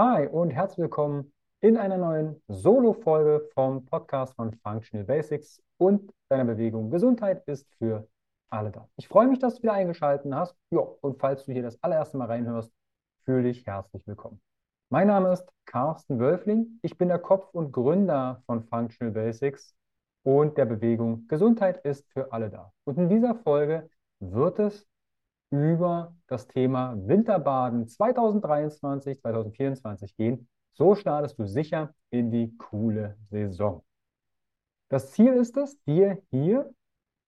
Hi und herzlich willkommen in einer neuen Solo-Folge vom Podcast von Functional Basics und deiner Bewegung. Gesundheit ist für alle da. Ich freue mich, dass du wieder eingeschaltet hast. Ja, und falls du hier das allererste Mal reinhörst, fühle dich herzlich willkommen. Mein Name ist Carsten Wölfling. Ich bin der Kopf und Gründer von Functional Basics und der Bewegung Gesundheit ist für alle da. Und in dieser Folge wird es über das Thema Winterbaden 2023, 2024 gehen. So startest du sicher in die coole Saison. Das Ziel ist es, dir hier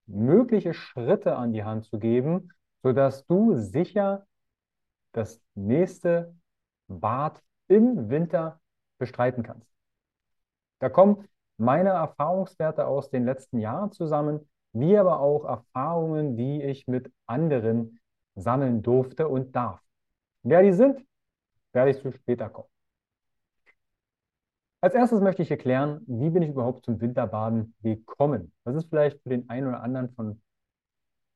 mögliche Schritte an die Hand zu geben, sodass du sicher das nächste Bad im Winter bestreiten kannst. Da kommen meine Erfahrungswerte aus den letzten Jahren zusammen, wie aber auch Erfahrungen, die ich mit anderen sammeln durfte und darf. Wer die sind, werde ich zu später kommen. Als erstes möchte ich erklären, wie bin ich überhaupt zum Winterbaden gekommen. Das ist vielleicht für den einen oder anderen von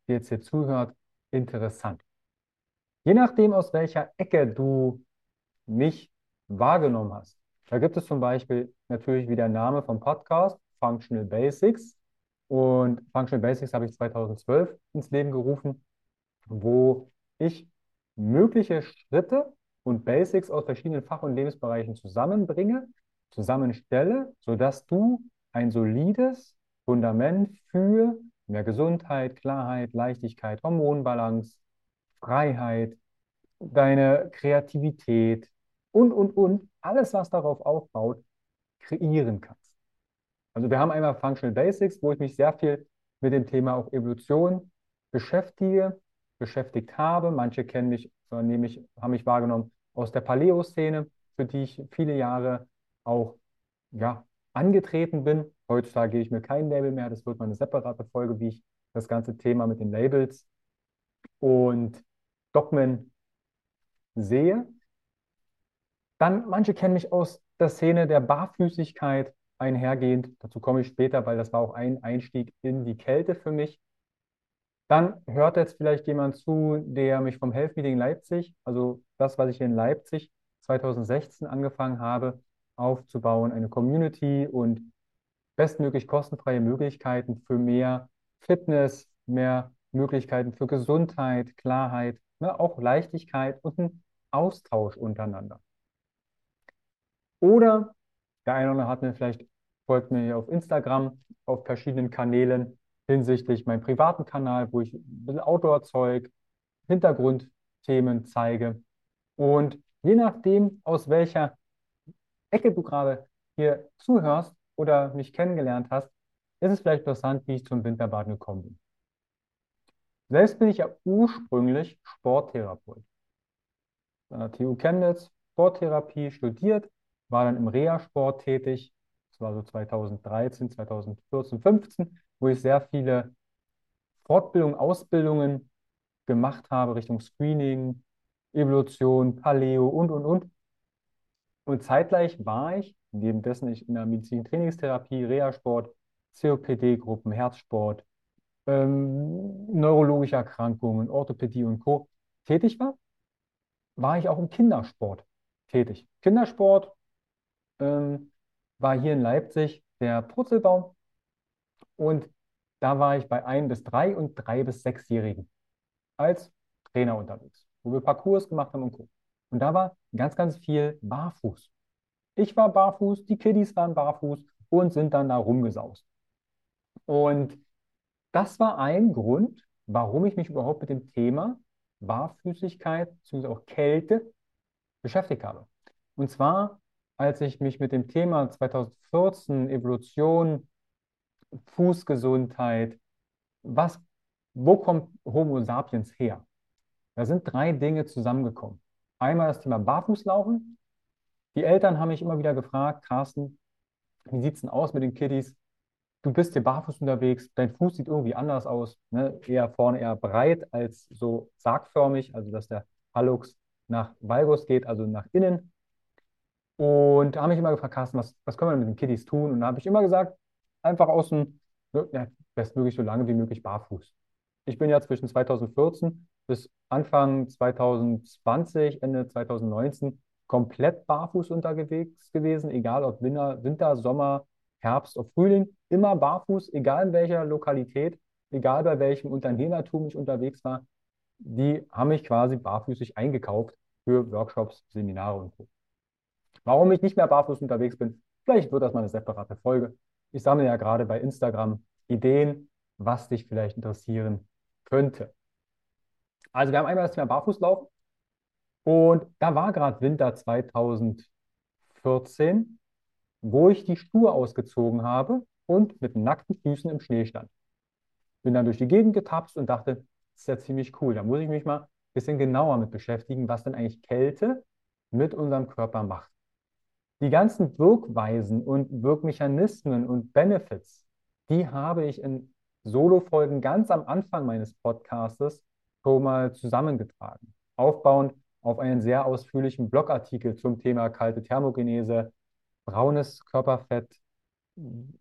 der jetzt hier zuhört, interessant. Je nachdem, aus welcher Ecke du mich wahrgenommen hast. Da gibt es zum Beispiel natürlich wie der Name vom Podcast, Functional Basics. Und Functional Basics habe ich 2012 ins Leben gerufen wo ich mögliche Schritte und Basics aus verschiedenen Fach- und Lebensbereichen zusammenbringe, zusammenstelle, sodass du ein solides Fundament für mehr Gesundheit, Klarheit, Leichtigkeit, Hormonbalance, Freiheit, deine Kreativität und, und, und, alles, was darauf aufbaut, kreieren kannst. Also wir haben einmal Functional Basics, wo ich mich sehr viel mit dem Thema auch Evolution beschäftige, beschäftigt habe. Manche kennen mich, nämlich haben mich wahrgenommen aus der Paleo-Szene, für die ich viele Jahre auch ja, angetreten bin. Heutzutage gehe ich mir kein Label mehr. Das wird mal eine separate Folge, wie ich das ganze Thema mit den Labels und Dogmen sehe. Dann, manche kennen mich aus der Szene der Barfüßigkeit einhergehend. Dazu komme ich später, weil das war auch ein Einstieg in die Kälte für mich. Dann hört jetzt vielleicht jemand zu, der mich vom Health Meeting Leipzig, also das, was ich in Leipzig 2016 angefangen habe, aufzubauen, eine Community und bestmöglich kostenfreie Möglichkeiten für mehr Fitness, mehr Möglichkeiten für Gesundheit, Klarheit, ne, auch Leichtigkeit und einen Austausch untereinander. Oder der eine oder andere hat mir vielleicht, folgt mir hier auf Instagram, auf verschiedenen Kanälen, hinsichtlich meinem privaten Kanal, wo ich ein bisschen Outdoor-Zeug, Hintergrundthemen zeige. Und je nachdem, aus welcher Ecke du gerade hier zuhörst oder mich kennengelernt hast, ist es vielleicht interessant, wie ich zum Winterbaden gekommen bin. Selbst bin ich ja ursprünglich Sporttherapeut. An der TU Chemnitz Sporttherapie studiert, war dann im Reha-Sport tätig. Das war so 2013, 2014, 2015 wo ich sehr viele Fortbildungen, Ausbildungen gemacht habe Richtung Screening, Evolution, Paleo und, und, und. Und zeitgleich war ich, neben dessen ich in der medizinischen Trainingstherapie, Reha-Sport, COPD-Gruppen, Herzsport, ähm, neurologische Erkrankungen, Orthopädie und Co. tätig war, war ich auch im Kindersport tätig. Kindersport ähm, war hier in Leipzig der Purzelbaum und da war ich bei ein bis drei und drei bis sechsjährigen als Trainer unterwegs, wo wir Parcours gemacht haben und Co. Und da war ganz, ganz viel barfuß. Ich war barfuß, die Kiddies waren barfuß und sind dann da rumgesaust. Und das war ein Grund, warum ich mich überhaupt mit dem Thema Barfüßigkeit bzw. auch Kälte beschäftigt habe. Und zwar, als ich mich mit dem Thema 2014 Evolution Fußgesundheit. Was, wo kommt Homo sapiens her? Da sind drei Dinge zusammengekommen. Einmal das Thema Barfußlaufen. Die Eltern haben mich immer wieder gefragt, Carsten, wie sieht es denn aus mit den Kiddies? Du bist hier barfuß unterwegs, dein Fuß sieht irgendwie anders aus, ne? eher vorne eher breit als so sargförmig, also dass der Hallux nach Valgus geht, also nach innen. Und da habe ich immer gefragt, Carsten, was, was können wir mit den Kiddies tun? Und da habe ich immer gesagt, einfach aus dem, ja, bestmöglich so lange wie möglich barfuß. Ich bin ja zwischen 2014 bis Anfang 2020, Ende 2019 komplett barfuß unterwegs gewesen, egal ob Winter, Winter, Sommer, Herbst oder Frühling, immer barfuß, egal in welcher Lokalität, egal bei welchem Unternehmertum ich unterwegs war. Die haben mich quasi barfüßig eingekauft für Workshops, Seminare und so. Warum ich nicht mehr barfuß unterwegs bin, vielleicht wird das mal eine separate Folge. Ich sammle ja gerade bei Instagram Ideen, was dich vielleicht interessieren könnte. Also wir haben einmal das Thema Barfußlaufen und da war gerade Winter 2014, wo ich die Schuhe ausgezogen habe und mit nackten Füßen im Schnee stand. Bin dann durch die Gegend getapst und dachte, das ist ja ziemlich cool. Da muss ich mich mal ein bisschen genauer mit beschäftigen, was denn eigentlich Kälte mit unserem Körper macht. Die ganzen Wirkweisen und Wirkmechanismen und Benefits, die habe ich in Solo-Folgen ganz am Anfang meines Podcastes schon mal zusammengetragen. Aufbauend auf einen sehr ausführlichen Blogartikel zum Thema kalte Thermogenese, braunes Körperfett,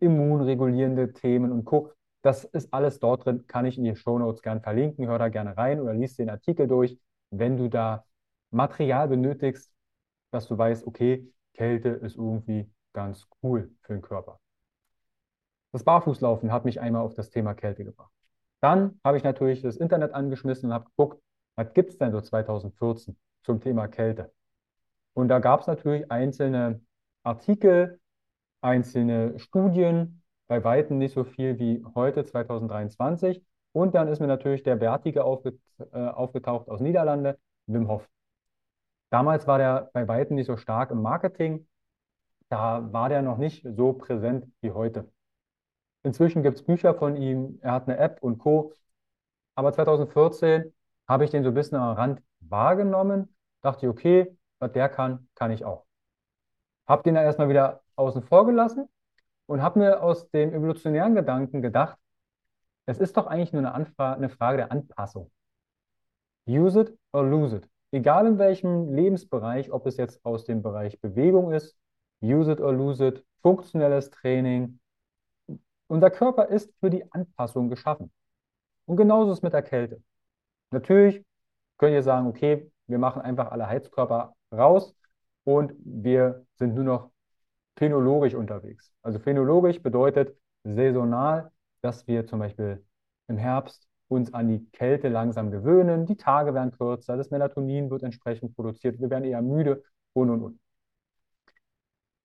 immunregulierende Themen und Co. Das ist alles dort drin, kann ich in die Show Notes gern verlinken. Hör da gerne rein oder liest den Artikel durch, wenn du da Material benötigst, dass du weißt, okay, Kälte ist irgendwie ganz cool für den Körper. Das Barfußlaufen hat mich einmal auf das Thema Kälte gebracht. Dann habe ich natürlich das Internet angeschmissen und habe geguckt, was gibt es denn so 2014 zum Thema Kälte? Und da gab es natürlich einzelne Artikel, einzelne Studien, bei weitem nicht so viel wie heute 2023. Und dann ist mir natürlich der Bärtige äh, aufgetaucht aus Niederlande, Wim Hof. Damals war der bei weitem nicht so stark im Marketing. Da war der noch nicht so präsent wie heute. Inzwischen gibt es Bücher von ihm, er hat eine App und Co. Aber 2014 habe ich den so ein bisschen am Rand wahrgenommen, dachte okay, was der kann, kann ich auch. Habe den dann erstmal wieder außen vor gelassen und habe mir aus dem evolutionären Gedanken gedacht, es ist doch eigentlich nur eine, Anfrage, eine Frage der Anpassung. Use it or lose it egal in welchem Lebensbereich, ob es jetzt aus dem Bereich Bewegung ist, use it or lose it, funktionelles Training, unser Körper ist für die Anpassung geschaffen. Und genauso ist es mit der Kälte. Natürlich könnt ihr sagen, okay, wir machen einfach alle Heizkörper raus und wir sind nur noch phänologisch unterwegs. Also phänologisch bedeutet saisonal, dass wir zum Beispiel im Herbst uns an die Kälte langsam gewöhnen, die Tage werden kürzer, das Melatonin wird entsprechend produziert, wir werden eher müde und und und.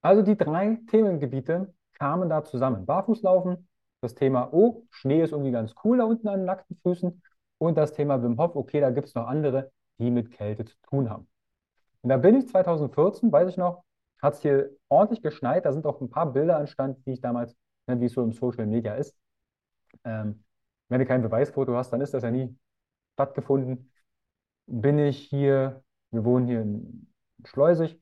Also die drei Themengebiete kamen da zusammen. Barfußlaufen, das Thema, oh, Schnee ist irgendwie ganz cool da unten an den nackten Füßen und das Thema Wim Hof, okay, da gibt es noch andere, die mit Kälte zu tun haben. Und da bin ich 2014, weiß ich noch, hat es hier ordentlich geschneit, da sind auch ein paar Bilder entstanden, die ich damals, ne, wie es so im Social Media ist, ähm, wenn du kein Beweisfoto hast, dann ist das ja nie stattgefunden. Bin ich hier, wir wohnen hier in Schleusig,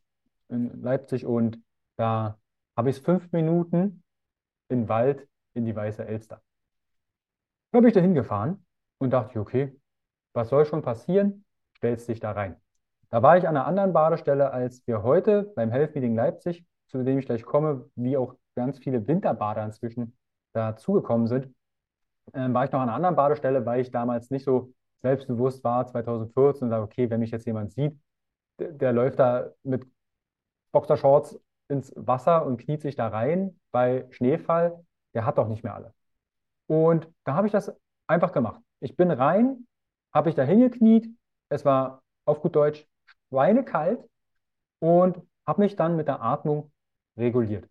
in Leipzig, und da habe ich es fünf Minuten in Wald in die Weiße Elster. Da bin ich da hingefahren und dachte, okay, was soll schon passieren? Stellst dich da rein. Da war ich an einer anderen Badestelle, als wir heute beim Health Meeting Leipzig, zu dem ich gleich komme, wie auch ganz viele Winterbader inzwischen dazugekommen sind äh, war ich noch an einer anderen Badestelle, weil ich damals nicht so selbstbewusst war, 2014, und sage, okay, wenn mich jetzt jemand sieht, der, der läuft da mit Boxershorts ins Wasser und kniet sich da rein bei Schneefall, der hat doch nicht mehr alle. Und da habe ich das einfach gemacht. Ich bin rein, habe ich da hingekniet, es war auf gut Deutsch schweinekalt und habe mich dann mit der Atmung reguliert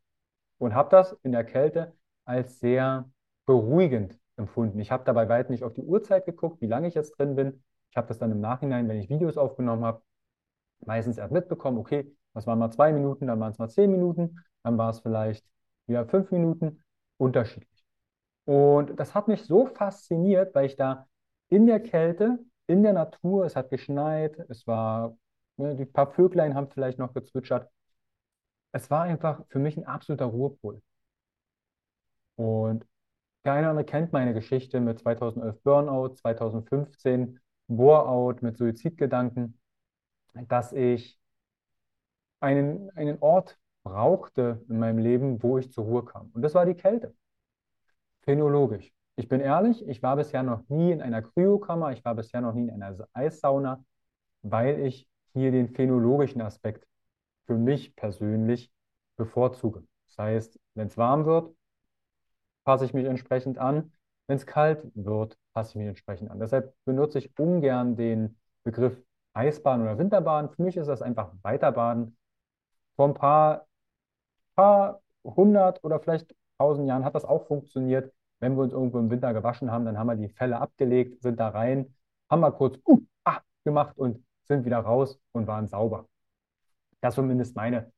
und habe das in der Kälte als sehr beruhigend empfunden. Ich habe dabei weit nicht auf die Uhrzeit geguckt, wie lange ich jetzt drin bin. Ich habe das dann im Nachhinein, wenn ich Videos aufgenommen habe, meistens erst mitbekommen, okay, das waren mal zwei Minuten, dann waren es mal zehn Minuten, dann war es vielleicht wieder fünf Minuten, unterschiedlich. Und das hat mich so fasziniert, weil ich da in der Kälte, in der Natur, es hat geschneit, es war, ne, die paar Vöglein haben vielleicht noch gezwitschert. Es war einfach für mich ein absoluter Ruhepol. Und oder andere kennt meine Geschichte mit 2011 Burnout, 2015 Bore-out mit Suizidgedanken, dass ich einen, einen Ort brauchte in meinem Leben, wo ich zur Ruhe kam. Und das war die Kälte. Phänologisch. Ich bin ehrlich, ich war bisher noch nie in einer Kryokammer, ich war bisher noch nie in einer Eissauna, weil ich hier den phänologischen Aspekt für mich persönlich bevorzuge. Das heißt, wenn es warm wird, passe ich mich entsprechend an. Wenn es kalt wird, passe ich mich entsprechend an. Deshalb benutze ich ungern den Begriff Eisbahn oder Winterbahn. Für mich ist das einfach Weiterbaden. Vor ein paar, paar hundert oder vielleicht tausend Jahren hat das auch funktioniert. Wenn wir uns irgendwo im Winter gewaschen haben, dann haben wir die Felle abgelegt, sind da rein, haben mal kurz uh, ah, gemacht und sind wieder raus und waren sauber. Das ist zumindest meine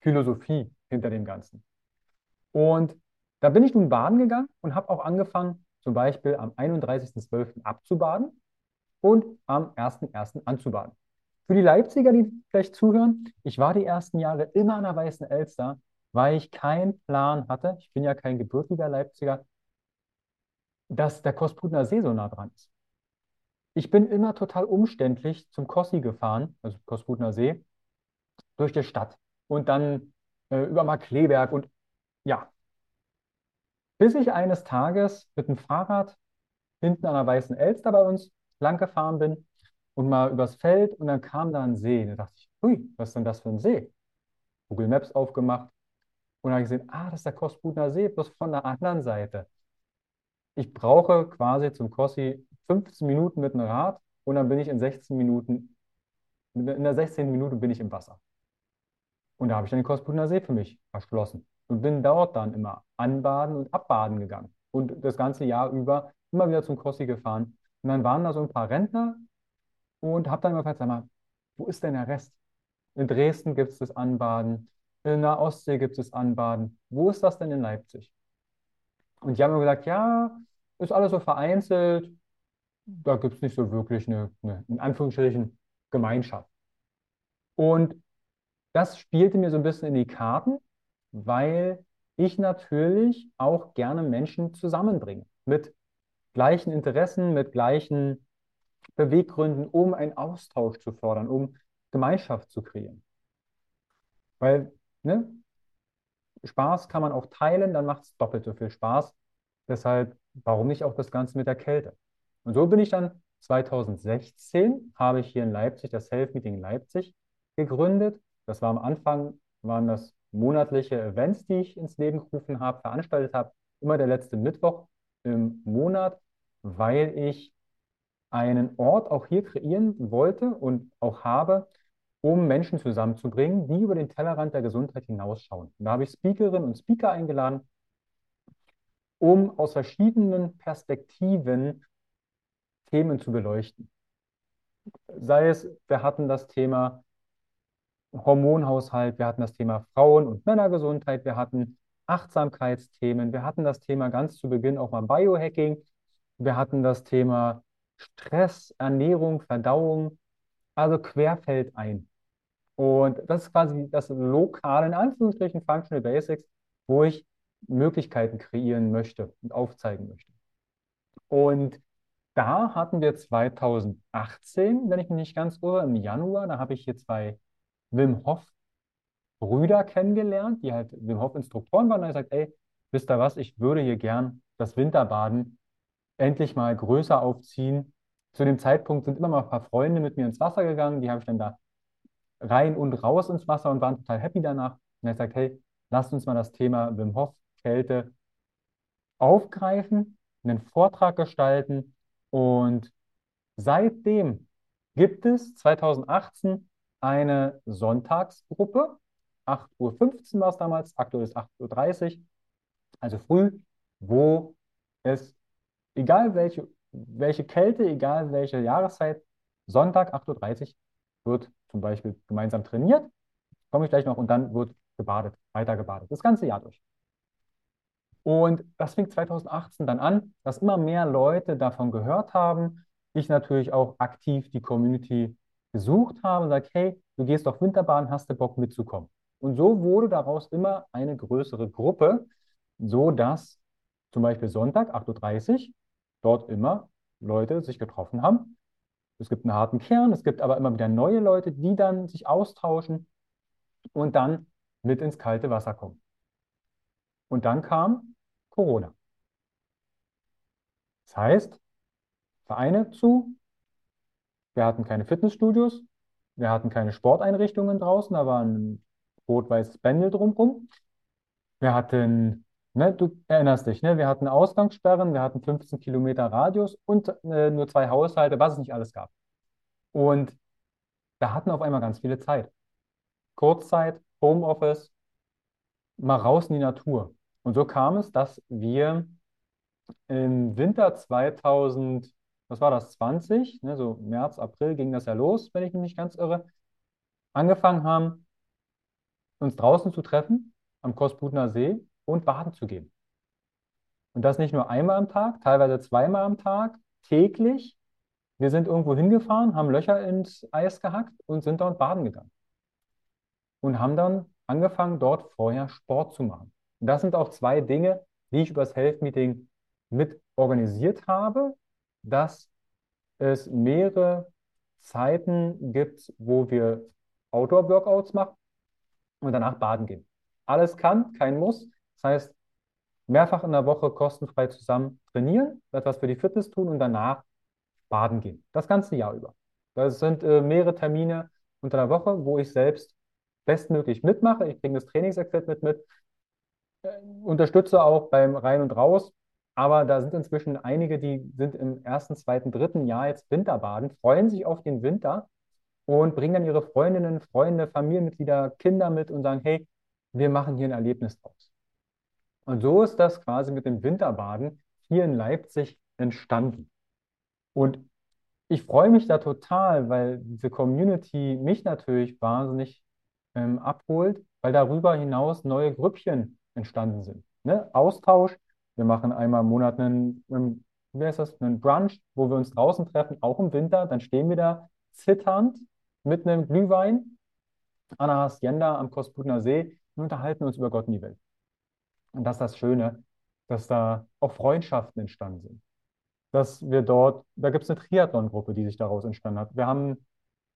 Philosophie hinter dem Ganzen. Und da bin ich nun baden gegangen und habe auch angefangen, zum Beispiel am 31.12. abzubaden und am 1.1. anzubaden. Für die Leipziger, die vielleicht zuhören, ich war die ersten Jahre immer an der Weißen Elster, weil ich keinen Plan hatte, ich bin ja kein gebürtiger Leipziger, dass der Kosputner See so nah dran ist. Ich bin immer total umständlich zum Kossi gefahren, also Kosputner See, durch die Stadt und dann äh, über Markleberg und ja, bis ich eines Tages mit dem Fahrrad hinten an der Weißen Elster bei uns lang gefahren bin und mal übers Feld und dann kam da ein See. Da dachte ich, hui, was ist denn das für ein See? Google Maps aufgemacht und habe gesehen, ah, das ist der Kosputner See, bloß von der anderen Seite. Ich brauche quasi zum Kossi 15 Minuten mit dem Rad und dann bin ich in 16 Minuten, in der 16. Minute bin ich im Wasser. Und da habe ich dann den Kosputner See für mich erschlossen und bin dort dann immer anbaden und abbaden gegangen. Und das ganze Jahr über immer wieder zum Kossi gefahren. Und dann waren da so ein paar Rentner und habe dann immer gefragt, sag mal, wo ist denn der Rest? In Dresden gibt es das Anbaden, in der Ostsee gibt es Anbaden. Wo ist das denn in Leipzig? Und die haben mir gesagt, ja, ist alles so vereinzelt, da gibt es nicht so wirklich eine, eine, in Anführungsstrichen, Gemeinschaft. Und das spielte mir so ein bisschen in die Karten, weil ich natürlich auch gerne Menschen zusammenbringe mit gleichen Interessen, mit gleichen Beweggründen, um einen Austausch zu fördern, um Gemeinschaft zu kreieren. Weil ne, Spaß kann man auch teilen, dann macht es doppelt so viel Spaß. Deshalb, warum nicht auch das Ganze mit der Kälte? Und so bin ich dann 2016, habe ich hier in Leipzig das Health Meeting Leipzig gegründet. Das war am Anfang, waren das monatliche Events, die ich ins Leben gerufen habe, veranstaltet habe, immer der letzte Mittwoch im Monat, weil ich einen Ort auch hier kreieren wollte und auch habe, um Menschen zusammenzubringen, die über den Tellerrand der Gesundheit hinausschauen. Da habe ich Speakerinnen und Speaker eingeladen, um aus verschiedenen Perspektiven Themen zu beleuchten. Sei es, wir hatten das Thema Hormonhaushalt, wir hatten das Thema Frauen- und Männergesundheit, wir hatten Achtsamkeitsthemen, wir hatten das Thema ganz zu Beginn auch mal Biohacking, wir hatten das Thema Stress, Ernährung, Verdauung, also querfeld ein. Und das ist quasi das lokale, in Anführungsstrichen, Functional Basics, wo ich Möglichkeiten kreieren möchte und aufzeigen möchte. Und da hatten wir 2018, wenn ich mich nicht ganz irre, im Januar, da habe ich hier zwei Wim Hof Brüder kennengelernt, die halt Wim Hof Instruktoren waren. Und er sagt, ey, wisst ihr was, ich würde hier gern das Winterbaden endlich mal größer aufziehen. Zu dem Zeitpunkt sind immer mal ein paar Freunde mit mir ins Wasser gegangen, die habe ich dann da rein und raus ins Wasser und waren total happy danach. Und er sagt, hey, lasst uns mal das Thema Wim Hof Kälte aufgreifen, einen Vortrag gestalten und seitdem gibt es 2018 eine Sonntagsgruppe. 8.15 Uhr war es damals, aktuell ist 8.30 Uhr, also früh, wo es, egal welche, welche Kälte, egal welche Jahreszeit, Sonntag 8.30 Uhr wird zum Beispiel gemeinsam trainiert, komme ich gleich noch, und dann wird gebadet, weiter gebadet, das ganze Jahr durch. Und das fing 2018 dann an, dass immer mehr Leute davon gehört haben. Ich natürlich auch aktiv die Community gesucht habe und sage, hey, du gehst auf Winterbahn, hast du Bock mitzukommen? Und so wurde daraus immer eine größere Gruppe, so dass zum Beispiel Sonntag, 8.30 Uhr, dort immer Leute sich getroffen haben. Es gibt einen harten Kern, es gibt aber immer wieder neue Leute, die dann sich austauschen und dann mit ins kalte Wasser kommen. Und dann kam Corona. Das heißt, Vereine zu, wir hatten keine Fitnessstudios, Wir hatten keine Sporteinrichtungen draußen, da war ein rot-weißes Bändel drumherum. Wir hatten, ne, du erinnerst dich, ne, wir hatten Ausgangssperren, wir hatten 15 Kilometer Radius und äh, nur zwei Haushalte, was es nicht alles gab. Und wir hatten auf einmal ganz viele Zeit. Kurzzeit, Homeoffice, mal raus in die Natur. Und so kam es, dass wir im Winter 2000, was war das, 20, ne, so März, April ging das ja los, wenn ich mich nicht ganz irre, angefangen haben, uns draußen zu treffen am Kosputner See und baden zu gehen. Und das nicht nur einmal am Tag, teilweise zweimal am Tag, täglich. Wir sind irgendwo hingefahren, haben Löcher ins Eis gehackt und sind dort baden gegangen. Und haben dann angefangen, dort vorher Sport zu machen. Und das sind auch zwei Dinge, die ich übers Health Meeting mit organisiert habe, dass es mehrere Zeiten gibt, wo wir Outdoor-Workouts machen und danach baden gehen. Alles kann, kein Muss. Das heißt, mehrfach in der Woche kostenfrei zusammen trainieren, etwas für die Fitness tun und danach baden gehen. Das ganze Jahr über. Das sind äh, mehrere Termine unter der Woche, wo ich selbst bestmöglich mitmache. Ich bringe das Trainingsequipment mit, äh, unterstütze auch beim Rein und Raus. Aber da sind inzwischen einige, die sind im ersten, zweiten, dritten Jahr jetzt Winterbaden, freuen sich auf den Winter und bringen dann ihre Freundinnen, Freunde, Familienmitglieder, Kinder mit und sagen, hey, wir machen hier ein Erlebnis draus. Und so ist das quasi mit dem Winterbaden hier in Leipzig entstanden. Und ich freue mich da total, weil diese Community mich natürlich wahnsinnig ähm, abholt, weil darüber hinaus neue Grüppchen entstanden sind. Ne? Austausch. Wir machen einmal im Monat einen, einen, wie heißt das, einen Brunch, wo wir uns draußen treffen, auch im Winter. Dann stehen wir da zitternd mit einem Glühwein an der Hacienda am Kosputner See und unterhalten uns über Gott und die Welt. Und das ist das Schöne, dass da auch Freundschaften entstanden sind. Dass wir dort, da gibt es eine Triathlon-Gruppe, die sich daraus entstanden hat. Wir haben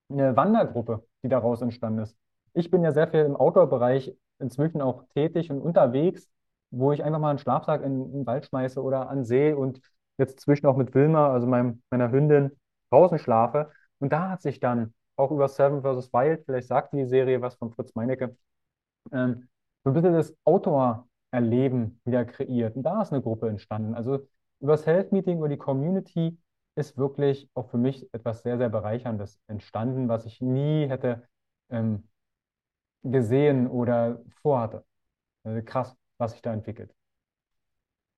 eine Wandergruppe, die daraus entstanden ist. Ich bin ja sehr viel im Outdoor-Bereich inzwischen auch tätig und unterwegs, wo ich einfach mal einen Schlafsack in, in den Wald schmeiße oder an See und jetzt zwischen auch mit Wilma, also meinem, meiner Hündin, draußen schlafe. Und da hat sich dann auch über Seven vs. Wild, vielleicht sagt die Serie was von Fritz Meinecke, ähm, so ein bisschen das Outdoor-Erleben wieder kreiert. Und da ist eine Gruppe entstanden. Also über das Health Meeting, über die Community ist wirklich auch für mich etwas sehr, sehr Bereicherndes entstanden, was ich nie hätte ähm, gesehen oder vorhatte. Also krass, was sich da entwickelt.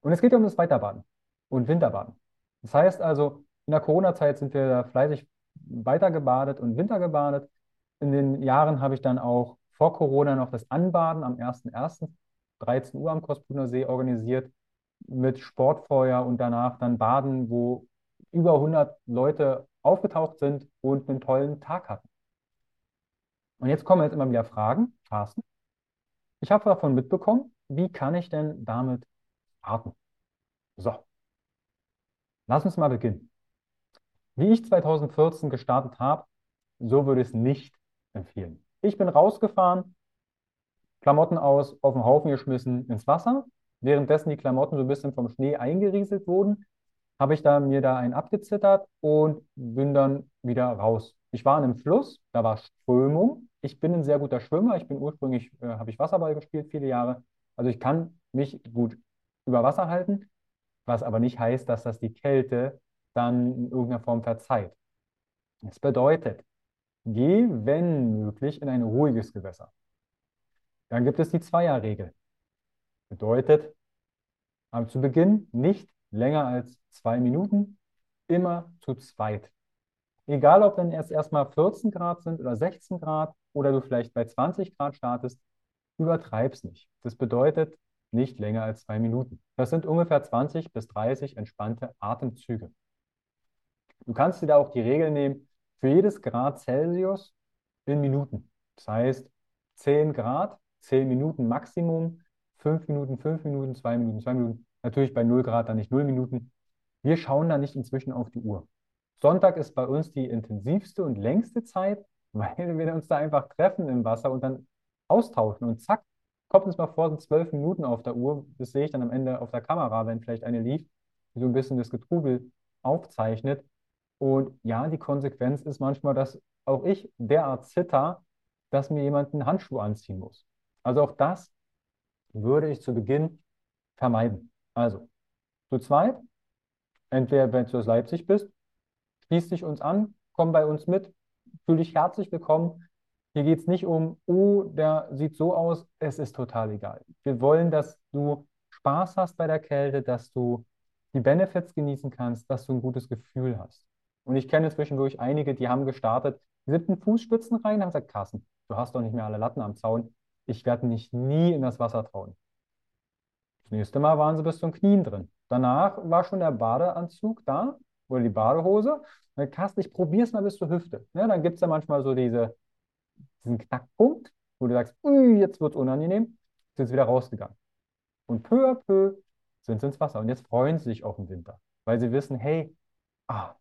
Und es geht ja um das Weiterbaden und Winterbaden. Das heißt also, in der Corona-Zeit sind wir da fleißig weitergebadet und Wintergebadet. In den Jahren habe ich dann auch vor Corona noch das Anbaden am 1.1. 13 Uhr am Kosputner See organisiert mit Sportfeuer und danach dann Baden, wo über 100 Leute aufgetaucht sind und einen tollen Tag hatten. Und jetzt kommen jetzt immer wieder Fragen, Carsten. Ich habe davon mitbekommen, wie kann ich denn damit starten? So, lass uns mal beginnen. Wie ich 2014 gestartet habe, so würde ich es nicht empfehlen. Ich bin rausgefahren, Klamotten aus, auf den Haufen geschmissen ins Wasser. Währenddessen die Klamotten so ein bisschen vom Schnee eingerieselt wurden, habe ich da, mir da einen abgezittert und bin dann wieder raus. Ich war in einem Fluss, da war Strömung. Ich bin ein sehr guter Schwimmer. Ich bin ursprünglich, äh, habe ich Wasserball gespielt, viele Jahre. Also ich kann mich gut über Wasser halten, was aber nicht heißt, dass das die Kälte dann in irgendeiner Form verzeiht. Das bedeutet, geh, wenn möglich, in ein ruhiges Gewässer. Dann gibt es die Zweierregel. Bedeutet, zu Beginn nicht länger als zwei Minuten, immer zu zweit. Egal, ob dann erst erstmal 14 Grad sind oder 16 Grad oder du vielleicht bei 20 Grad startest, übertreib's nicht. Das bedeutet nicht länger als zwei Minuten. Das sind ungefähr 20 bis 30 entspannte Atemzüge. Du kannst dir da auch die Regel nehmen, für jedes Grad Celsius in Minuten. Das heißt, 10 Grad, 10 Minuten Maximum, 5 Minuten, 5 Minuten, 2 Minuten, 2 Minuten. Natürlich bei 0 Grad dann nicht 0 Minuten. Wir schauen da nicht inzwischen auf die Uhr. Sonntag ist bei uns die intensivste und längste Zeit, weil wir uns da einfach treffen im Wasser und dann austauschen. Und zack, kommt uns mal vor, sind 12 Minuten auf der Uhr. Das sehe ich dann am Ende auf der Kamera, wenn vielleicht eine lief, die so ein bisschen das Getrubel aufzeichnet. Und ja, die Konsequenz ist manchmal, dass auch ich derart zitter, dass mir jemand einen Handschuh anziehen muss. Also auch das würde ich zu Beginn vermeiden. Also, zu zweit, entweder wenn du aus Leipzig bist, schließ dich uns an, komm bei uns mit, fühl dich herzlich willkommen. Hier geht es nicht um, oh, der sieht so aus, es ist total egal. Wir wollen, dass du Spaß hast bei der Kälte, dass du die Benefits genießen kannst, dass du ein gutes Gefühl hast. Und ich kenne zwischendurch einige, die haben gestartet, die in Fußspitzen rein, haben gesagt, Carsten, du hast doch nicht mehr alle Latten am Zaun. Ich werde mich nie in das Wasser trauen. Das nächste Mal waren sie bis zum Knien drin. Danach war schon der Badeanzug da oder die Badehose. Carsten, ich probiere es mal bis zur Hüfte. Ja, dann gibt es ja manchmal so diese, diesen Knackpunkt, wo du sagst, jetzt wird es unangenehm, sind sie wieder rausgegangen. Und peu à peu sind sie ins Wasser. Und jetzt freuen sie sich auf den Winter, weil sie wissen, hey, ah,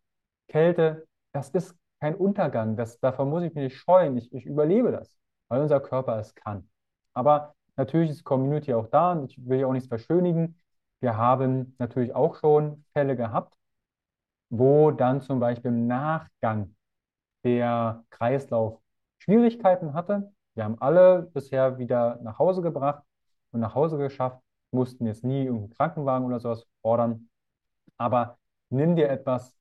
Kälte, das ist kein Untergang, das, davor muss ich mich nicht scheuen, ich, ich überlebe das, weil unser Körper es kann. Aber natürlich ist Community auch da und ich will ja auch nichts verschönigen. Wir haben natürlich auch schon Fälle gehabt, wo dann zum Beispiel im Nachgang der Kreislauf Schwierigkeiten hatte. Wir haben alle bisher wieder nach Hause gebracht und nach Hause geschafft, mussten jetzt nie irgendeinen Krankenwagen oder sowas fordern. Aber nimm dir etwas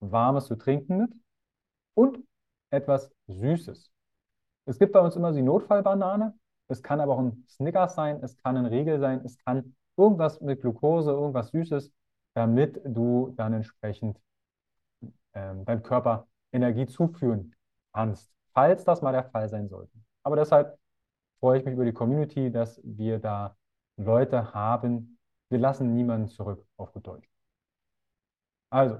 Warmes zu trinken mit und etwas Süßes. Es gibt bei uns immer die Notfallbanane. Es kann aber auch ein Snickers sein, es kann ein Riegel sein, es kann irgendwas mit Glucose, irgendwas Süßes, damit du dann entsprechend ähm, deinem Körper Energie zuführen kannst, falls das mal der Fall sein sollte. Aber deshalb freue ich mich über die Community, dass wir da Leute haben. Wir lassen niemanden zurück, auf Deutsch. Also,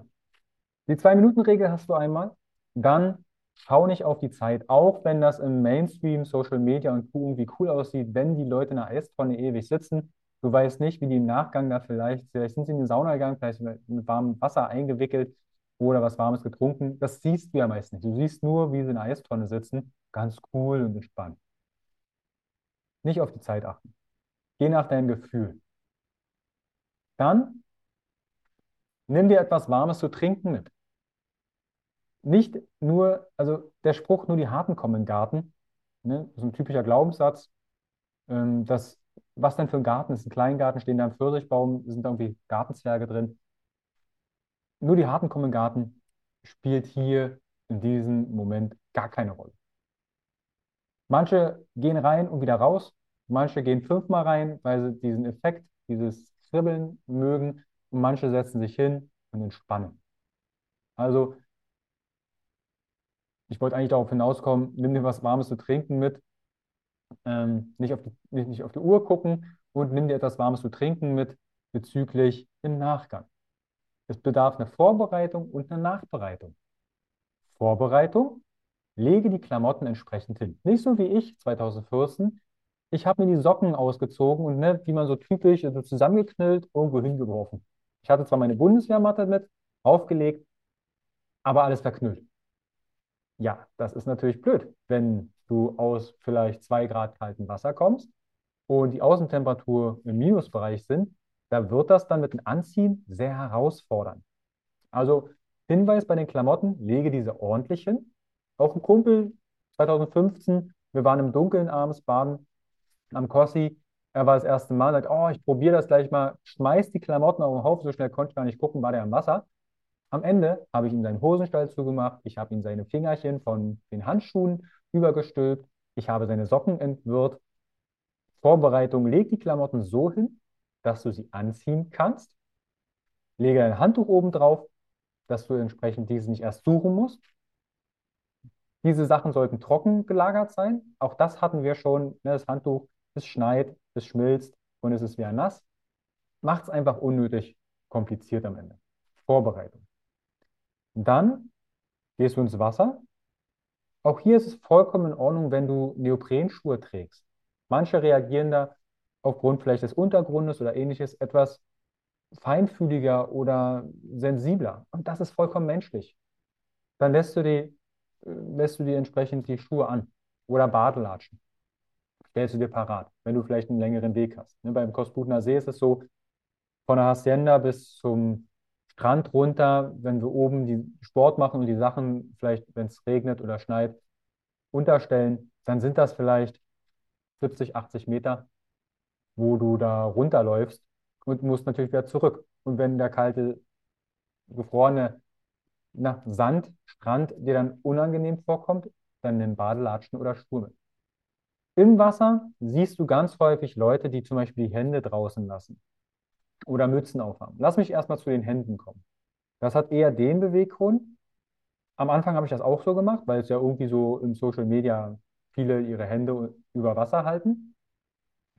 die Zwei-Minuten-Regel hast du einmal. Dann schau nicht auf die Zeit, auch wenn das im Mainstream, Social Media und irgendwie cool aussieht, wenn die Leute in der Eistonne ewig sitzen. Du weißt nicht, wie die im Nachgang da vielleicht, vielleicht sind sie in die Sauna gegangen, vielleicht mit warmem Wasser eingewickelt oder was Warmes getrunken. Das siehst du ja meist nicht. Du siehst nur, wie sie in der Eistonne sitzen, ganz cool und entspannt. Nicht auf die Zeit achten. Geh nach deinem Gefühl. Dann nimm dir etwas Warmes zu trinken mit nicht nur, also der Spruch, nur die Harten kommen in den Garten, ne, so ein typischer Glaubenssatz, ähm, dass, was denn für ein Garten ist, ein Kleingarten, stehen da ein Pfirsichbaum, sind da irgendwie Gartenzwerge drin. Nur die Harten kommen in den Garten, spielt hier in diesem Moment gar keine Rolle. Manche gehen rein und wieder raus, manche gehen fünfmal rein, weil sie diesen Effekt, dieses Kribbeln mögen und manche setzen sich hin und entspannen. Also ich wollte eigentlich darauf hinauskommen, nimm dir was Warmes zu trinken mit, ähm, nicht, auf die, nicht, nicht auf die Uhr gucken und nimm dir etwas Warmes zu trinken mit bezüglich dem Nachgang. Es bedarf einer Vorbereitung und einer Nachbereitung. Vorbereitung, lege die Klamotten entsprechend hin. Nicht so wie ich 2014. Ich habe mir die Socken ausgezogen und ne, wie man so typisch so zusammengeknüllt irgendwo hingeworfen. Ich hatte zwar meine Bundeswehrmatte mit, aufgelegt, aber alles verknüllt. Ja, das ist natürlich blöd, wenn du aus vielleicht zwei Grad kaltem Wasser kommst und die Außentemperatur im Minusbereich sind, da wird das dann mit dem Anziehen sehr herausfordernd. Also Hinweis bei den Klamotten, lege diese ordentlich hin. Auch ein Kumpel 2015, wir waren im Dunkeln abends baden am Kossi. Er war das erste Mal, sagt, oh, ich probiere das gleich mal, schmeißt die Klamotten auf den Haufen, so schnell konnte ich gar nicht gucken, war der im Wasser. Am Ende habe ich ihm seinen Hosenstall zugemacht, ich habe ihm seine Fingerchen von den Handschuhen übergestülpt, ich habe seine Socken entwirrt. Vorbereitung, leg die Klamotten so hin, dass du sie anziehen kannst. Lege ein Handtuch oben drauf, dass du entsprechend diese nicht erst suchen musst. Diese Sachen sollten trocken gelagert sein. Auch das hatten wir schon. Ne, das Handtuch, es schneit, es schmilzt und es ist wieder nass. Macht es einfach unnötig kompliziert am Ende. Vorbereitung. Dann gehst du ins Wasser. Auch hier ist es vollkommen in Ordnung, wenn du Neoprenschuhe trägst. Manche reagieren da aufgrund vielleicht des Untergrundes oder ähnliches etwas feinfühliger oder sensibler. Und das ist vollkommen menschlich. Dann lässt du die, lässt du dir entsprechend die Schuhe an oder Badelatschen. Stellst du dir parat, wenn du vielleicht einen längeren Weg hast. Ne, beim Kosbutner See ist es so, von der Hacienda bis zum Strand runter, wenn wir oben die Sport machen und die Sachen vielleicht, wenn es regnet oder schneit, unterstellen, dann sind das vielleicht 70, 80 Meter, wo du da runterläufst und musst natürlich wieder zurück. Und wenn der kalte, gefrorene na, Sand, Strand dir dann unangenehm vorkommt, dann nimm Badelatschen oder Schuhe mit. Im Wasser siehst du ganz häufig Leute, die zum Beispiel die Hände draußen lassen oder Mützen aufhaben. Lass mich erstmal zu den Händen kommen. Das hat eher den Beweggrund. Am Anfang habe ich das auch so gemacht, weil es ja irgendwie so in Social Media viele ihre Hände über Wasser halten.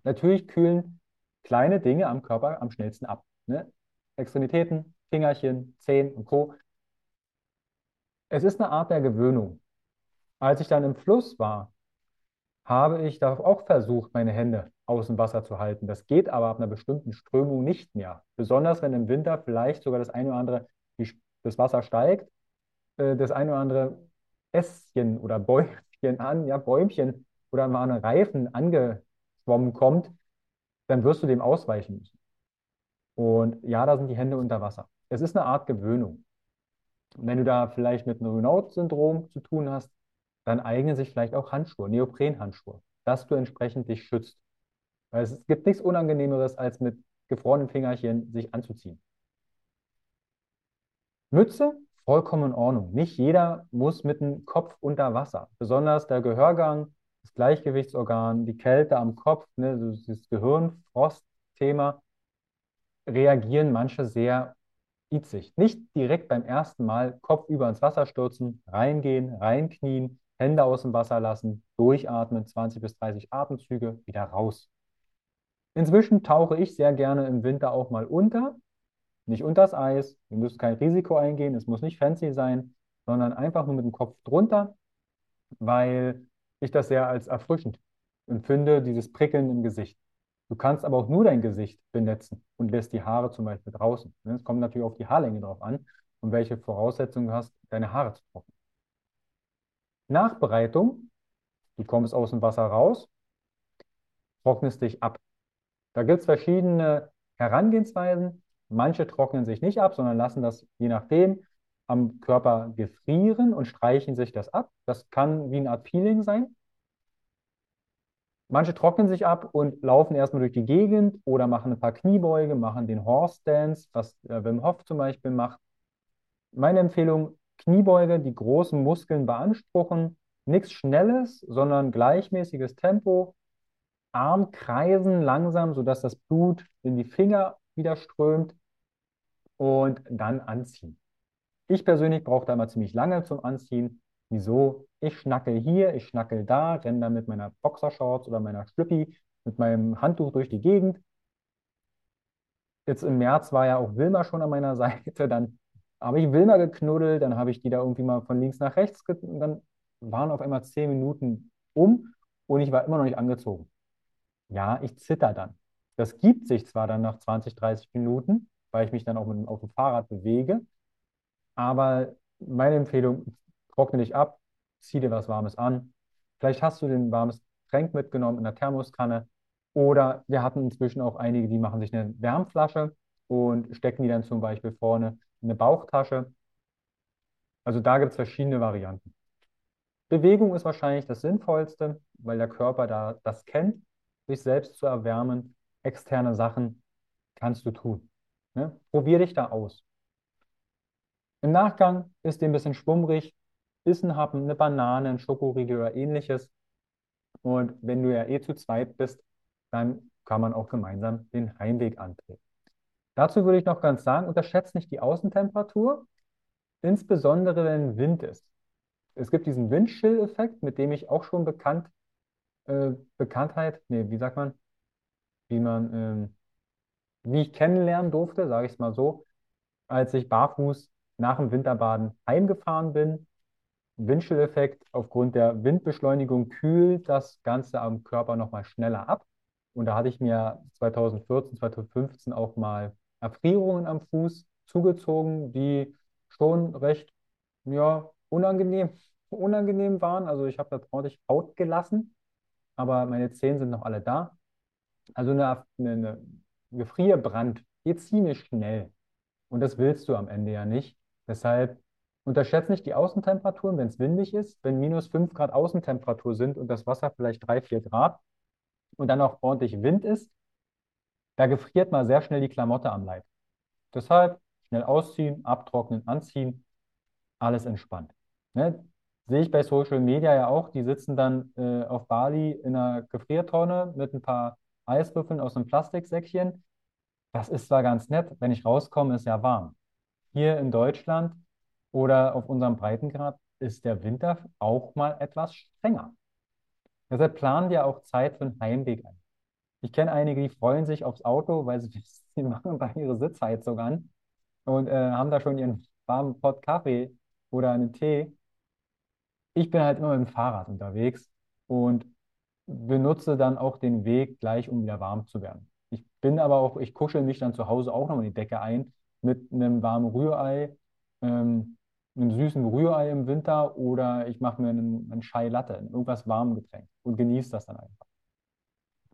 Natürlich kühlen kleine Dinge am Körper am schnellsten ab. Ne? Extremitäten, Fingerchen, Zehen und Co. Es ist eine Art der Gewöhnung. Als ich dann im Fluss war, habe ich da auch versucht, meine Hände aus dem Wasser zu halten. Das geht aber ab einer bestimmten Strömung nicht mehr. Besonders wenn im Winter vielleicht sogar das eine oder andere, das Wasser steigt, äh, das eine oder andere Ästchen oder Bäumchen an, ja, Bäumchen oder mal ein Reifen angeschwommen kommt, dann wirst du dem ausweichen müssen. Und ja, da sind die Hände unter Wasser. Es ist eine Art Gewöhnung. Und wenn du da vielleicht mit einem Renault-Syndrom zu tun hast, dann eignen sich vielleicht auch Handschuhe, Neoprenhandschuhe, dass du entsprechend dich schützt. Weil es gibt nichts Unangenehmeres, als mit gefrorenen Fingerchen sich anzuziehen. Mütze, vollkommen in Ordnung. Nicht jeder muss mit dem Kopf unter Wasser. Besonders der Gehörgang, das Gleichgewichtsorgan, die Kälte am Kopf, ne, das Gehirnfrost-Thema, reagieren manche sehr itzig. Nicht direkt beim ersten Mal Kopf über ins Wasser stürzen, reingehen, reinknien, Hände aus dem Wasser lassen, durchatmen, 20 bis 30 Atemzüge, wieder raus. Inzwischen tauche ich sehr gerne im Winter auch mal unter, nicht unters Eis. Ihr müsst kein Risiko eingehen, es muss nicht fancy sein, sondern einfach nur mit dem Kopf drunter, weil ich das sehr als erfrischend empfinde, dieses Prickeln im Gesicht. Du kannst aber auch nur dein Gesicht benetzen und lässt die Haare zum Beispiel draußen. Es kommt natürlich auf die Haarlänge drauf an und welche Voraussetzungen du hast, deine Haare zu trocknen. Nachbereitung, du kommst aus dem Wasser raus, trocknest dich ab. Da gibt es verschiedene Herangehensweisen. Manche trocknen sich nicht ab, sondern lassen das je nachdem am Körper gefrieren und streichen sich das ab. Das kann wie eine Art Peeling sein. Manche trocknen sich ab und laufen erstmal durch die Gegend oder machen ein paar Kniebeuge, machen den Horse Dance, was äh, Wim Hof zum Beispiel macht. Meine Empfehlung, Kniebeuge, die großen Muskeln beanspruchen, nichts Schnelles, sondern gleichmäßiges Tempo, Arm kreisen langsam, sodass das Blut in die Finger wieder strömt und dann anziehen. Ich persönlich brauche da immer ziemlich lange zum Anziehen. Wieso? Ich schnackel hier, ich schnackel da, renne dann mit meiner Boxershorts oder meiner Schlüppi mit meinem Handtuch durch die Gegend. Jetzt im März war ja auch Wilma schon an meiner Seite, dann habe ich Wilma geknuddelt, dann habe ich die da irgendwie mal von links nach rechts, und dann waren auf einmal zehn Minuten um und ich war immer noch nicht angezogen. Ja, ich zitter dann. Das gibt sich zwar dann nach 20, 30 Minuten, weil ich mich dann auch mit, dem Fahrrad bewege, aber meine Empfehlung, trockne dich ab, zieh dir was Warmes an. Vielleicht hast du den warmes Getränk mitgenommen in der Thermoskanne oder wir hatten inzwischen auch einige, die machen sich eine Wärmflasche und stecken die dann zum Beispiel vorne in eine Bauchtasche. Also da gibt es verschiedene Varianten. Bewegung ist wahrscheinlich das Sinnvollste, weil der Körper da das kennt, sich selbst zu erwärmen. Externe Sachen kannst du tun. Ne? Probier dich da aus. Im Nachgang ist dir ein bisschen schwummrig, iss einen Happen, eine Banane, ein Schokoriegel oder ähnliches. Und wenn du ja eh zu zweit bist, dann kann man auch gemeinsam den Heimweg antreten. Dazu würde ich noch ganz sagen, unterschätzt nicht die Außentemperatur, insbesondere wenn Wind ist. Es gibt diesen Windchill-Effekt, mit dem ich auch schon bekannt, äh, Bekanntheit, nee, wie sagt man, wie man, ähm, wie ich kennenlernen durfte, sage ich es mal so, als ich barfuß nach dem Winterbaden heimgefahren bin. Windchill-Effekt aufgrund der Windbeschleunigung kühlt das Ganze am Körper nochmal schneller ab. Und da hatte ich mir 2014, 2015 auch mal Erfrierungen am Fuß zugezogen, die schon recht ja, unangenehm, unangenehm waren. Also ich habe da ordentlich Haut gelassen, aber meine Zehen sind noch alle da. Also eine, eine, eine Gefrierbrand geht ziemlich schnell. Und das willst du am Ende ja nicht. Deshalb unterschätze nicht die Außentemperaturen, wenn es windig ist, wenn minus 5 Grad Außentemperatur sind und das Wasser vielleicht 3, 4 Grad und dann auch ordentlich Wind ist, da gefriert mal sehr schnell die Klamotte am Leib. Deshalb schnell ausziehen, abtrocknen, anziehen, alles entspannt. Ne? Sehe ich bei Social Media ja auch, die sitzen dann äh, auf Bali in einer Gefriertonne mit ein paar Eiswürfeln aus einem Plastiksäckchen. Das ist zwar ganz nett, wenn ich rauskomme, ist ja warm. Hier in Deutschland oder auf unserem Breitengrad ist der Winter auch mal etwas strenger. Deshalb planen wir auch Zeit für einen Heimweg ein. Ich kenne einige, die freuen sich aufs Auto, weil sie, sie machen da ihre Sitzheizung an und äh, haben da schon ihren warmen Pott Kaffee oder einen Tee. Ich bin halt immer mit dem Fahrrad unterwegs und benutze dann auch den Weg gleich, um wieder warm zu werden. Ich bin aber auch, ich kuschel mich dann zu Hause auch noch in die Decke ein mit einem warmen Rührei, ähm, einem süßen Rührei im Winter oder ich mache mir einen, einen Chai Latte, irgendwas warmes Getränk und genieße das dann einfach.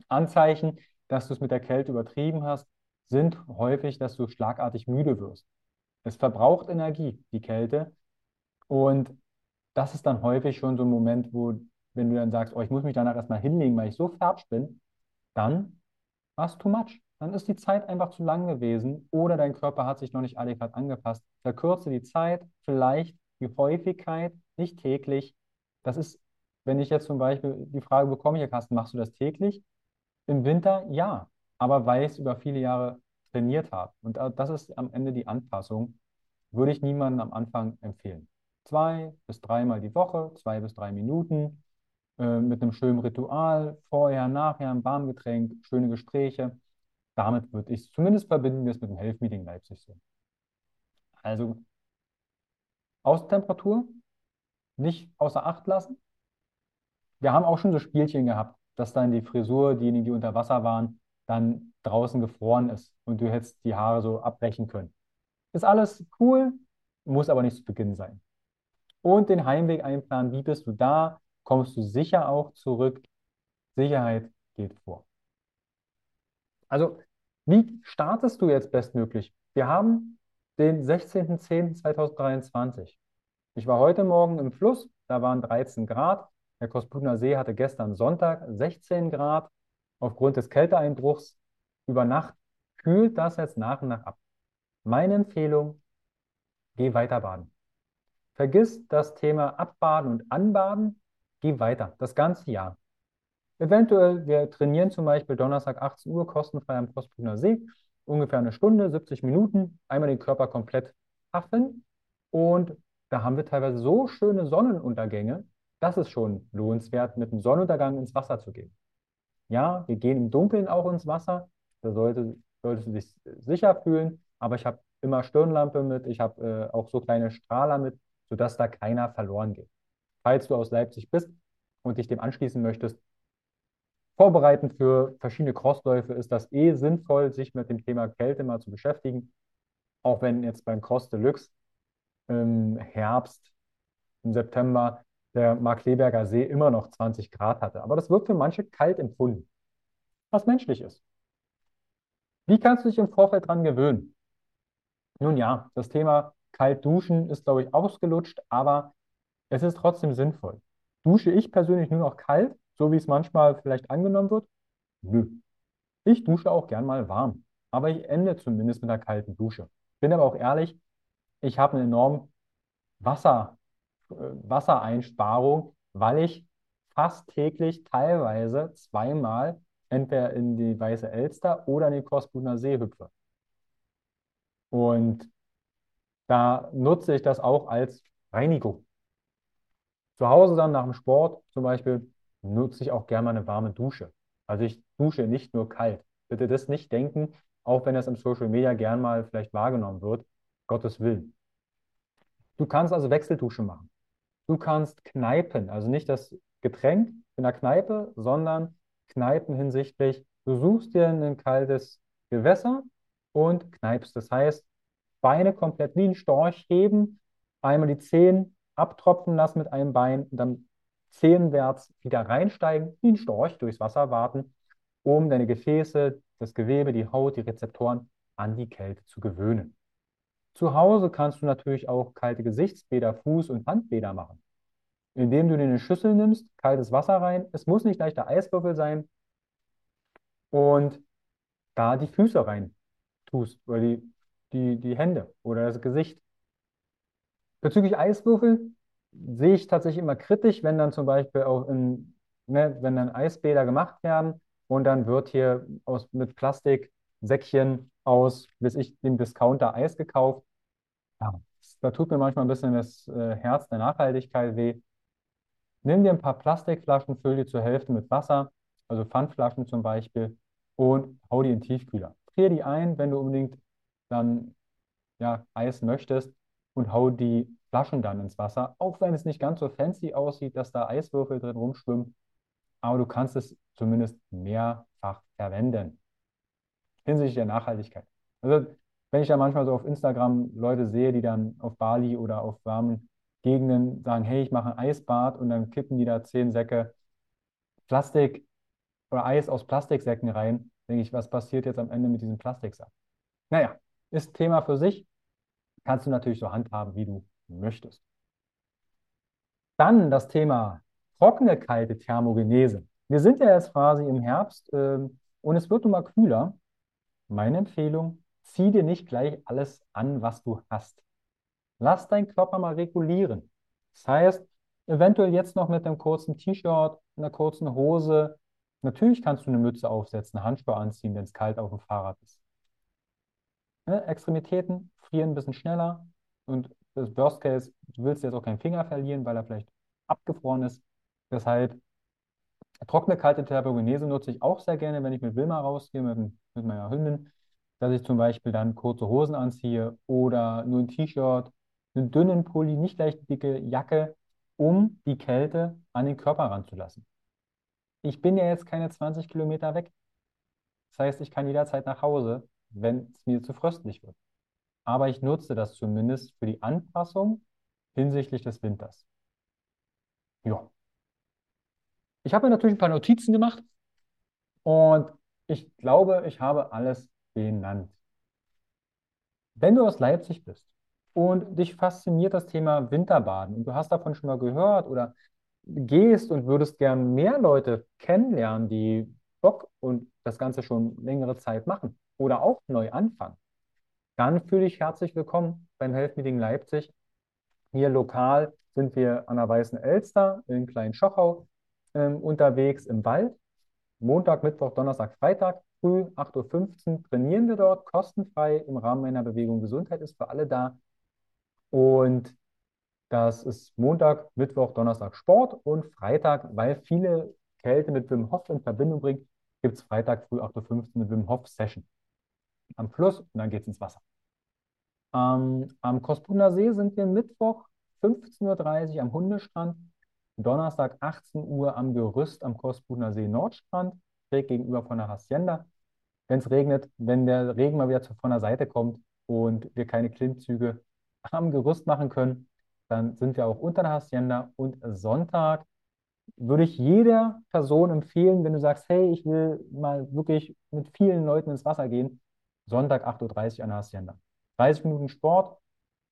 Anzeichen, dass du es mit der Kälte übertrieben hast, sind häufig, dass du schlagartig müde wirst. Es verbraucht Energie, die Kälte. Und das ist dann häufig schon so ein Moment, wo, wenn du dann sagst, oh, ich muss mich danach erstmal hinlegen, weil ich so fertig bin, dann war es too much. Dann ist die Zeit einfach zu lang gewesen oder dein Körper hat sich noch nicht adäquat angepasst. Verkürze die Zeit, vielleicht die Häufigkeit, nicht täglich. Das ist, wenn ich jetzt zum Beispiel die Frage bekomme, hier Carsten, machst du das täglich? Im Winter ja, aber weil ich es über viele Jahre trainiert habe. Und das ist am Ende die Anpassung, würde ich niemandem am Anfang empfehlen. Zwei bis dreimal die Woche, zwei bis drei Minuten, äh, mit einem schönen Ritual, vorher, nachher, ein Warmgetränk, schöne Gespräche. Damit würde ich es zumindest verbinden wir es mit dem Health Meeting Leipzig so. Also Außentemperatur nicht außer Acht lassen. Wir haben auch schon so Spielchen gehabt dass dann die Frisur, diejenigen, die unter Wasser waren, dann draußen gefroren ist und du hättest die Haare so abbrechen können. Ist alles cool, muss aber nicht zu Beginn sein. Und den Heimweg einplanen, wie bist du da? Kommst du sicher auch zurück? Sicherheit geht vor. Also, wie startest du jetzt bestmöglich? Wir haben den 16.10.2023. Ich war heute Morgen im Fluss, da waren 13 Grad. Der Kosputner See hatte gestern Sonntag 16 Grad. Aufgrund des Kälteeinbruchs über Nacht kühlt das jetzt nach und nach ab. Meine Empfehlung, geh weiter baden. Vergiss das Thema Abbaden und Anbaden, geh weiter, das ganze Jahr. Eventuell, wir trainieren zum Beispiel Donnerstag 18 Uhr kostenfrei am Kosputner See, ungefähr eine Stunde, 70 Minuten, einmal den Körper komplett affen und da haben wir teilweise so schöne Sonnenuntergänge, das ist schon lohnenswert, mit einem Sonnenuntergang ins Wasser zu gehen. Ja, wir gehen im Dunkeln auch ins Wasser. Da sollte, solltest du dich sicher fühlen. Aber ich habe immer Stirnlampe mit. Ich habe äh, auch so kleine Strahler mit, sodass da keiner verloren geht. Falls du aus Leipzig bist und dich dem anschließen möchtest, vorbereitend für verschiedene Crossläufe ist das eh sinnvoll, sich mit dem Thema Kälte mal zu beschäftigen. Auch wenn jetzt beim Cross Deluxe im Herbst, im September der Markleberger See immer noch 20 Grad hatte. Aber das wird für manche kalt empfunden, was menschlich ist. Wie kannst du dich im Vorfeld dran gewöhnen? Nun ja, das Thema kalt duschen ist, glaube ich, ausgelutscht, aber es ist trotzdem sinnvoll. Dusche ich persönlich nur noch kalt, so wie es manchmal vielleicht angenommen wird? Nö. Ich dusche auch gern mal warm, aber ich ende zumindest mit einer kalten Dusche. Bin aber auch ehrlich, ich habe einen enormen Wasser, Wassereinsparung, weil ich fast täglich teilweise zweimal entweder in die Weiße Elster oder in den Korsbruner See hüpfe. Und da nutze ich das auch als Reinigung. Zu Hause dann nach dem Sport zum Beispiel nutze ich auch gerne mal eine warme Dusche. Also ich dusche nicht nur kalt. Bitte das nicht denken, auch wenn das im Social Media gern mal vielleicht wahrgenommen wird. Gottes Willen. Du kannst also Wechseldusche machen. Du kannst kneipen, also nicht das Getränk in der Kneipe, sondern kneipen hinsichtlich, du suchst dir ein kaltes Gewässer und kneipst. Das heißt, Beine komplett wie ein Storch heben, einmal die Zehen abtropfen lassen mit einem Bein und dann zehenwärts wieder reinsteigen, wie ein Storch durchs Wasser warten, um deine Gefäße, das Gewebe, die Haut, die Rezeptoren an die Kälte zu gewöhnen. Zu Hause kannst du natürlich auch kalte Gesichtsbäder, Fuß- und Handbäder machen, indem du dir eine Schüssel nimmst, kaltes Wasser rein. Es muss nicht leichter Eiswürfel sein und da die Füße rein tust oder die, die, die Hände oder das Gesicht. Bezüglich Eiswürfel sehe ich tatsächlich immer kritisch, wenn dann zum Beispiel auch in, ne, wenn dann Eisbäder gemacht werden und dann wird hier aus, mit Plastiksäckchen aus, bis ich dem Discounter Eis gekauft. Ja, da tut mir manchmal ein bisschen das äh, Herz der Nachhaltigkeit weh. Nimm dir ein paar Plastikflaschen, füll die zur Hälfte mit Wasser, also Pfandflaschen zum Beispiel, und hau die in den Tiefkühler. Frier die ein, wenn du unbedingt dann ja, Eis möchtest und hau die Flaschen dann ins Wasser, auch wenn es nicht ganz so fancy aussieht, dass da Eiswürfel drin rumschwimmen, aber du kannst es zumindest mehrfach verwenden hinsichtlich der Nachhaltigkeit. Also wenn ich ja manchmal so auf Instagram Leute sehe, die dann auf Bali oder auf warmen Gegenden sagen, hey, ich mache ein Eisbad und dann kippen die da zehn Säcke Plastik oder Eis aus Plastiksäcken rein, denke ich, was passiert jetzt am Ende mit diesem Plastiksack? Naja, ist Thema für sich. Kannst du natürlich so handhaben, wie du möchtest. Dann das Thema trockene, kalte Thermogenese. Wir sind ja jetzt quasi im Herbst äh, und es wird nun mal kühler. Meine Empfehlung, zieh dir nicht gleich alles an, was du hast. Lass deinen Körper mal regulieren. Das heißt, eventuell jetzt noch mit einem kurzen T-Shirt, einer kurzen Hose. Natürlich kannst du eine Mütze aufsetzen, Handschuhe anziehen, wenn es kalt auf dem Fahrrad ist. Ne? Extremitäten frieren ein bisschen schneller und das Worst Case, du willst jetzt auch keinen Finger verlieren, weil er vielleicht abgefroren ist. Deshalb trockene kalte Thermogenese nutze ich auch sehr gerne, wenn ich mit Wilma rausgehe, mit, mit meiner Hündin, dass ich zum Beispiel dann kurze Hosen anziehe oder nur ein T-Shirt, einen dünnen Pulli, nicht gleich dicke Jacke, um die Kälte an den Körper ranzulassen. Ich bin ja jetzt keine 20 Kilometer weg. Das heißt, ich kann jederzeit nach Hause, wenn es mir zu fröstlich wird aber ich nutze das zumindest für die Anpassung hinsichtlich des Winters. Ja. Ich habe mir natürlich ein paar Notizen gemacht und ich glaube, ich habe alles benannt. Wenn du aus Leipzig bist und dich fasziniert das Thema Winterbaden und du hast davon schon mal gehört oder gehst und würdest gern mehr Leute kennenlernen, die Bock und das Ganze schon längere Zeit machen oder auch neu anfangen, dann fühle ich herzlich willkommen beim Health Meeting Leipzig. Hier lokal sind wir an der Weißen Elster in Klein-Schochau ähm, unterwegs im Wald. Montag, Mittwoch, Donnerstag, Freitag, früh 8.15 Uhr trainieren wir dort kostenfrei im Rahmen meiner Bewegung Gesundheit ist für alle da. Und das ist Montag, Mittwoch, Donnerstag Sport und Freitag, weil viele Kälte mit Wim Hof in Verbindung bringt, gibt es Freitag früh 8.15 Uhr eine Wim Hof Session am Fluss und dann geht es ins Wasser. Ähm, am Kospuner See sind wir Mittwoch 15.30 Uhr am Hundestrand, Donnerstag 18 Uhr am Gerüst am Kospuner See Nordstrand, schräg gegenüber von der Hacienda. Wenn es regnet, wenn der Regen mal wieder von der Seite kommt und wir keine Klimmzüge am Gerüst machen können, dann sind wir auch unter der Hacienda und Sonntag würde ich jeder Person empfehlen, wenn du sagst, hey, ich will mal wirklich mit vielen Leuten ins Wasser gehen, Sonntag 8.30 Uhr an der Hacienda. 30 Minuten Sport,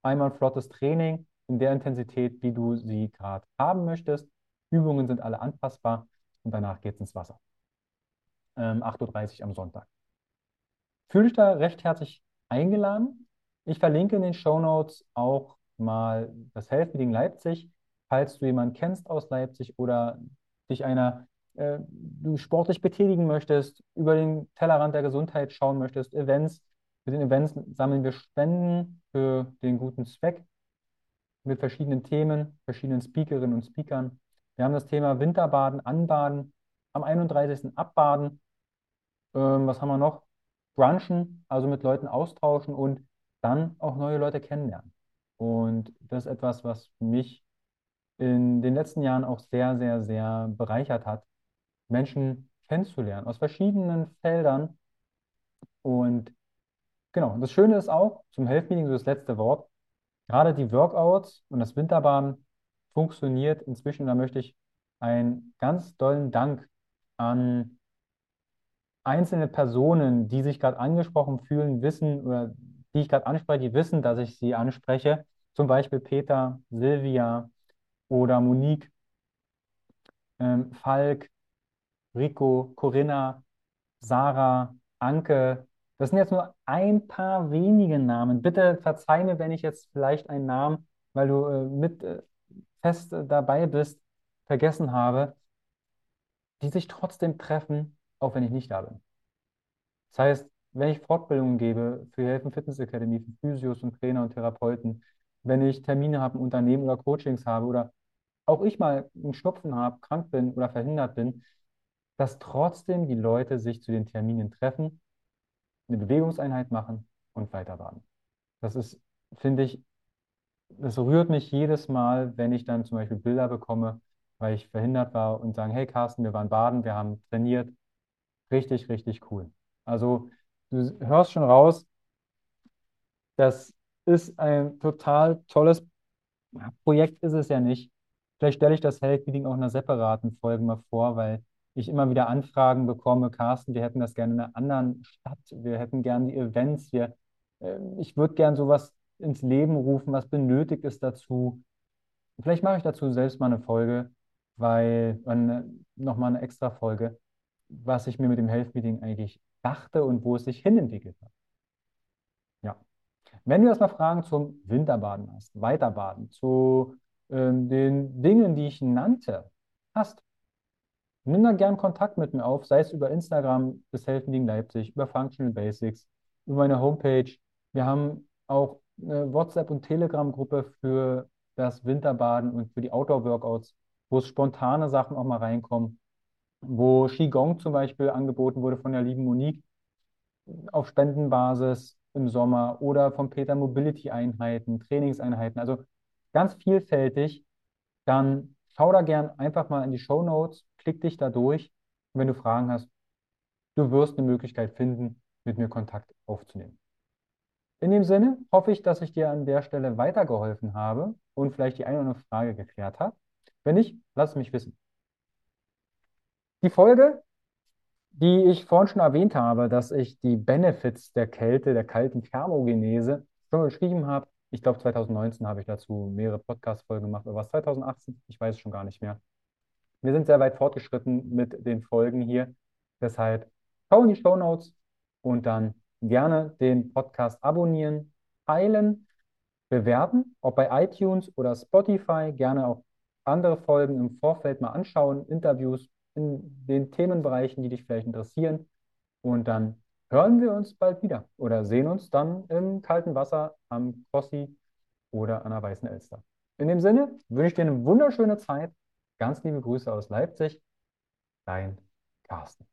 einmal flottes Training in der Intensität, wie du sie gerade haben möchtest. Übungen sind alle anpassbar und danach geht es ins Wasser. Ähm, 8.30 Uhr am Sonntag. Fühle dich da recht herzlich eingeladen. Ich verlinke in den Show Notes auch mal das Health Meeting Leipzig, falls du jemanden kennst aus Leipzig oder dich einer äh, du sportlich betätigen möchtest, über den Tellerrand der Gesundheit schauen möchtest, Events. Mit den Events sammeln wir Spenden für den guten Zweck mit verschiedenen Themen, verschiedenen Speakerinnen und Speakern. Wir haben das Thema Winterbaden, Anbaden, am 31. Abbaden. Ähm, was haben wir noch? Brunchen, also mit Leuten austauschen und dann auch neue Leute kennenlernen. Und das ist etwas, was mich in den letzten Jahren auch sehr, sehr, sehr bereichert hat, Menschen kennenzulernen aus verschiedenen Feldern. Und genau, das Schöne ist auch, zum Health Meeting, so das letzte Wort, gerade die Workouts und das Winterbahn funktioniert inzwischen. Da möchte ich einen ganz dollen Dank an einzelne Personen, die sich gerade angesprochen fühlen, wissen oder die ich gerade anspreche, die wissen, dass ich sie anspreche. Zum Beispiel Peter, Silvia oder Monique, ähm, Falk, Rico, Corinna, Sarah, Anke. Das sind jetzt nur ein paar wenige Namen. Bitte verzeih mir, wenn ich jetzt vielleicht einen Namen, weil du äh, mit äh, fest äh, dabei bist, vergessen habe, die sich trotzdem treffen, auch wenn ich nicht da bin. Das heißt, wenn ich Fortbildungen gebe für Helfen Fitness Academy, für Physios und Trainer und Therapeuten, wenn ich Termine habe im Unternehmen oder Coachings habe oder auch ich mal einen Schnupfen habe, krank bin oder verhindert bin, dass trotzdem die Leute sich zu den Terminen treffen, eine Bewegungseinheit machen und weiter warten. Das ist, finde ich, das rührt mich jedes Mal, wenn ich dann zum Beispiel Bilder bekomme, weil ich verhindert war und sagen, hey Carsten, wir waren baden, wir haben trainiert. Richtig, richtig cool. Also du hörst schon raus, das ist ein total tolles Projekt, ist es ja nicht. Vielleicht stelle ich das Health Meeting auch in einer separaten Folge mal vor, weil ich immer wieder Anfragen bekomme, Carsten, wir hätten das gerne in einer anderen Stadt, wir hätten gerne die Events, wir, äh, ich würde gerne sowas ins Leben rufen, was benötigt ist dazu. Vielleicht mache ich dazu selbst mal eine Folge, weil, äh, nochmal eine extra Folge, was ich mir mit dem Health Meeting eigentlich dachte und wo es sich hinentwickelt hat. Ja. Wenn du erstmal Fragen zum Winterbaden hast, Weiterbaden, zu ähm, den Dingen, die ich nannte, hast, nimm da gern Kontakt mit mir auf, sei es über Instagram Health Meeting Leipzig, über Functional Basics, über meine Homepage. Wir haben auch eine WhatsApp- und Telegram-Gruppe für das Winterbaden und für die Outdoor-Workouts, wo spontane Sachen auch mal reinkommen wo Qigong zum Beispiel angeboten wurde von der lieben Monique auf Spendenbasis im Sommer oder von Peter Mobility-Einheiten, Trainingseinheiten, also ganz vielfältig, dann schau da gern einfach mal in die Show Notes, klick dich da durch und wenn du Fragen hast, du wirst eine Möglichkeit finden, mit mir Kontakt aufzunehmen. In dem Sinne hoffe ich, dass ich dir an der Stelle weitergeholfen habe und vielleicht die eine oder andere Frage geklärt habe. Wenn nicht, lass mich wissen. Die Folge, die ich vorhin schon erwähnt habe, dass ich die Benefits der Kälte, der kalten Thermogenese schon geschrieben habe. Ich glaube, 2019 habe ich dazu mehrere Podcast-Folgen gemacht, oder was 2018? Ich weiß es schon gar nicht mehr. Wir sind sehr weit fortgeschritten mit den Folgen hier. Deshalb schau in die Show Notes und dann gerne den Podcast abonnieren, teilen, bewerten, ob bei iTunes oder Spotify. Gerne auch andere Folgen im Vorfeld mal anschauen, Interviews in den Themenbereichen, die dich vielleicht interessieren. Und dann hören wir uns bald wieder oder sehen uns dann im kalten Wasser am Crossi oder an der Weißen Elster. In dem Sinne wünsche ich dir eine wunderschöne Zeit. Ganz liebe Grüße aus Leipzig. Dein Carsten.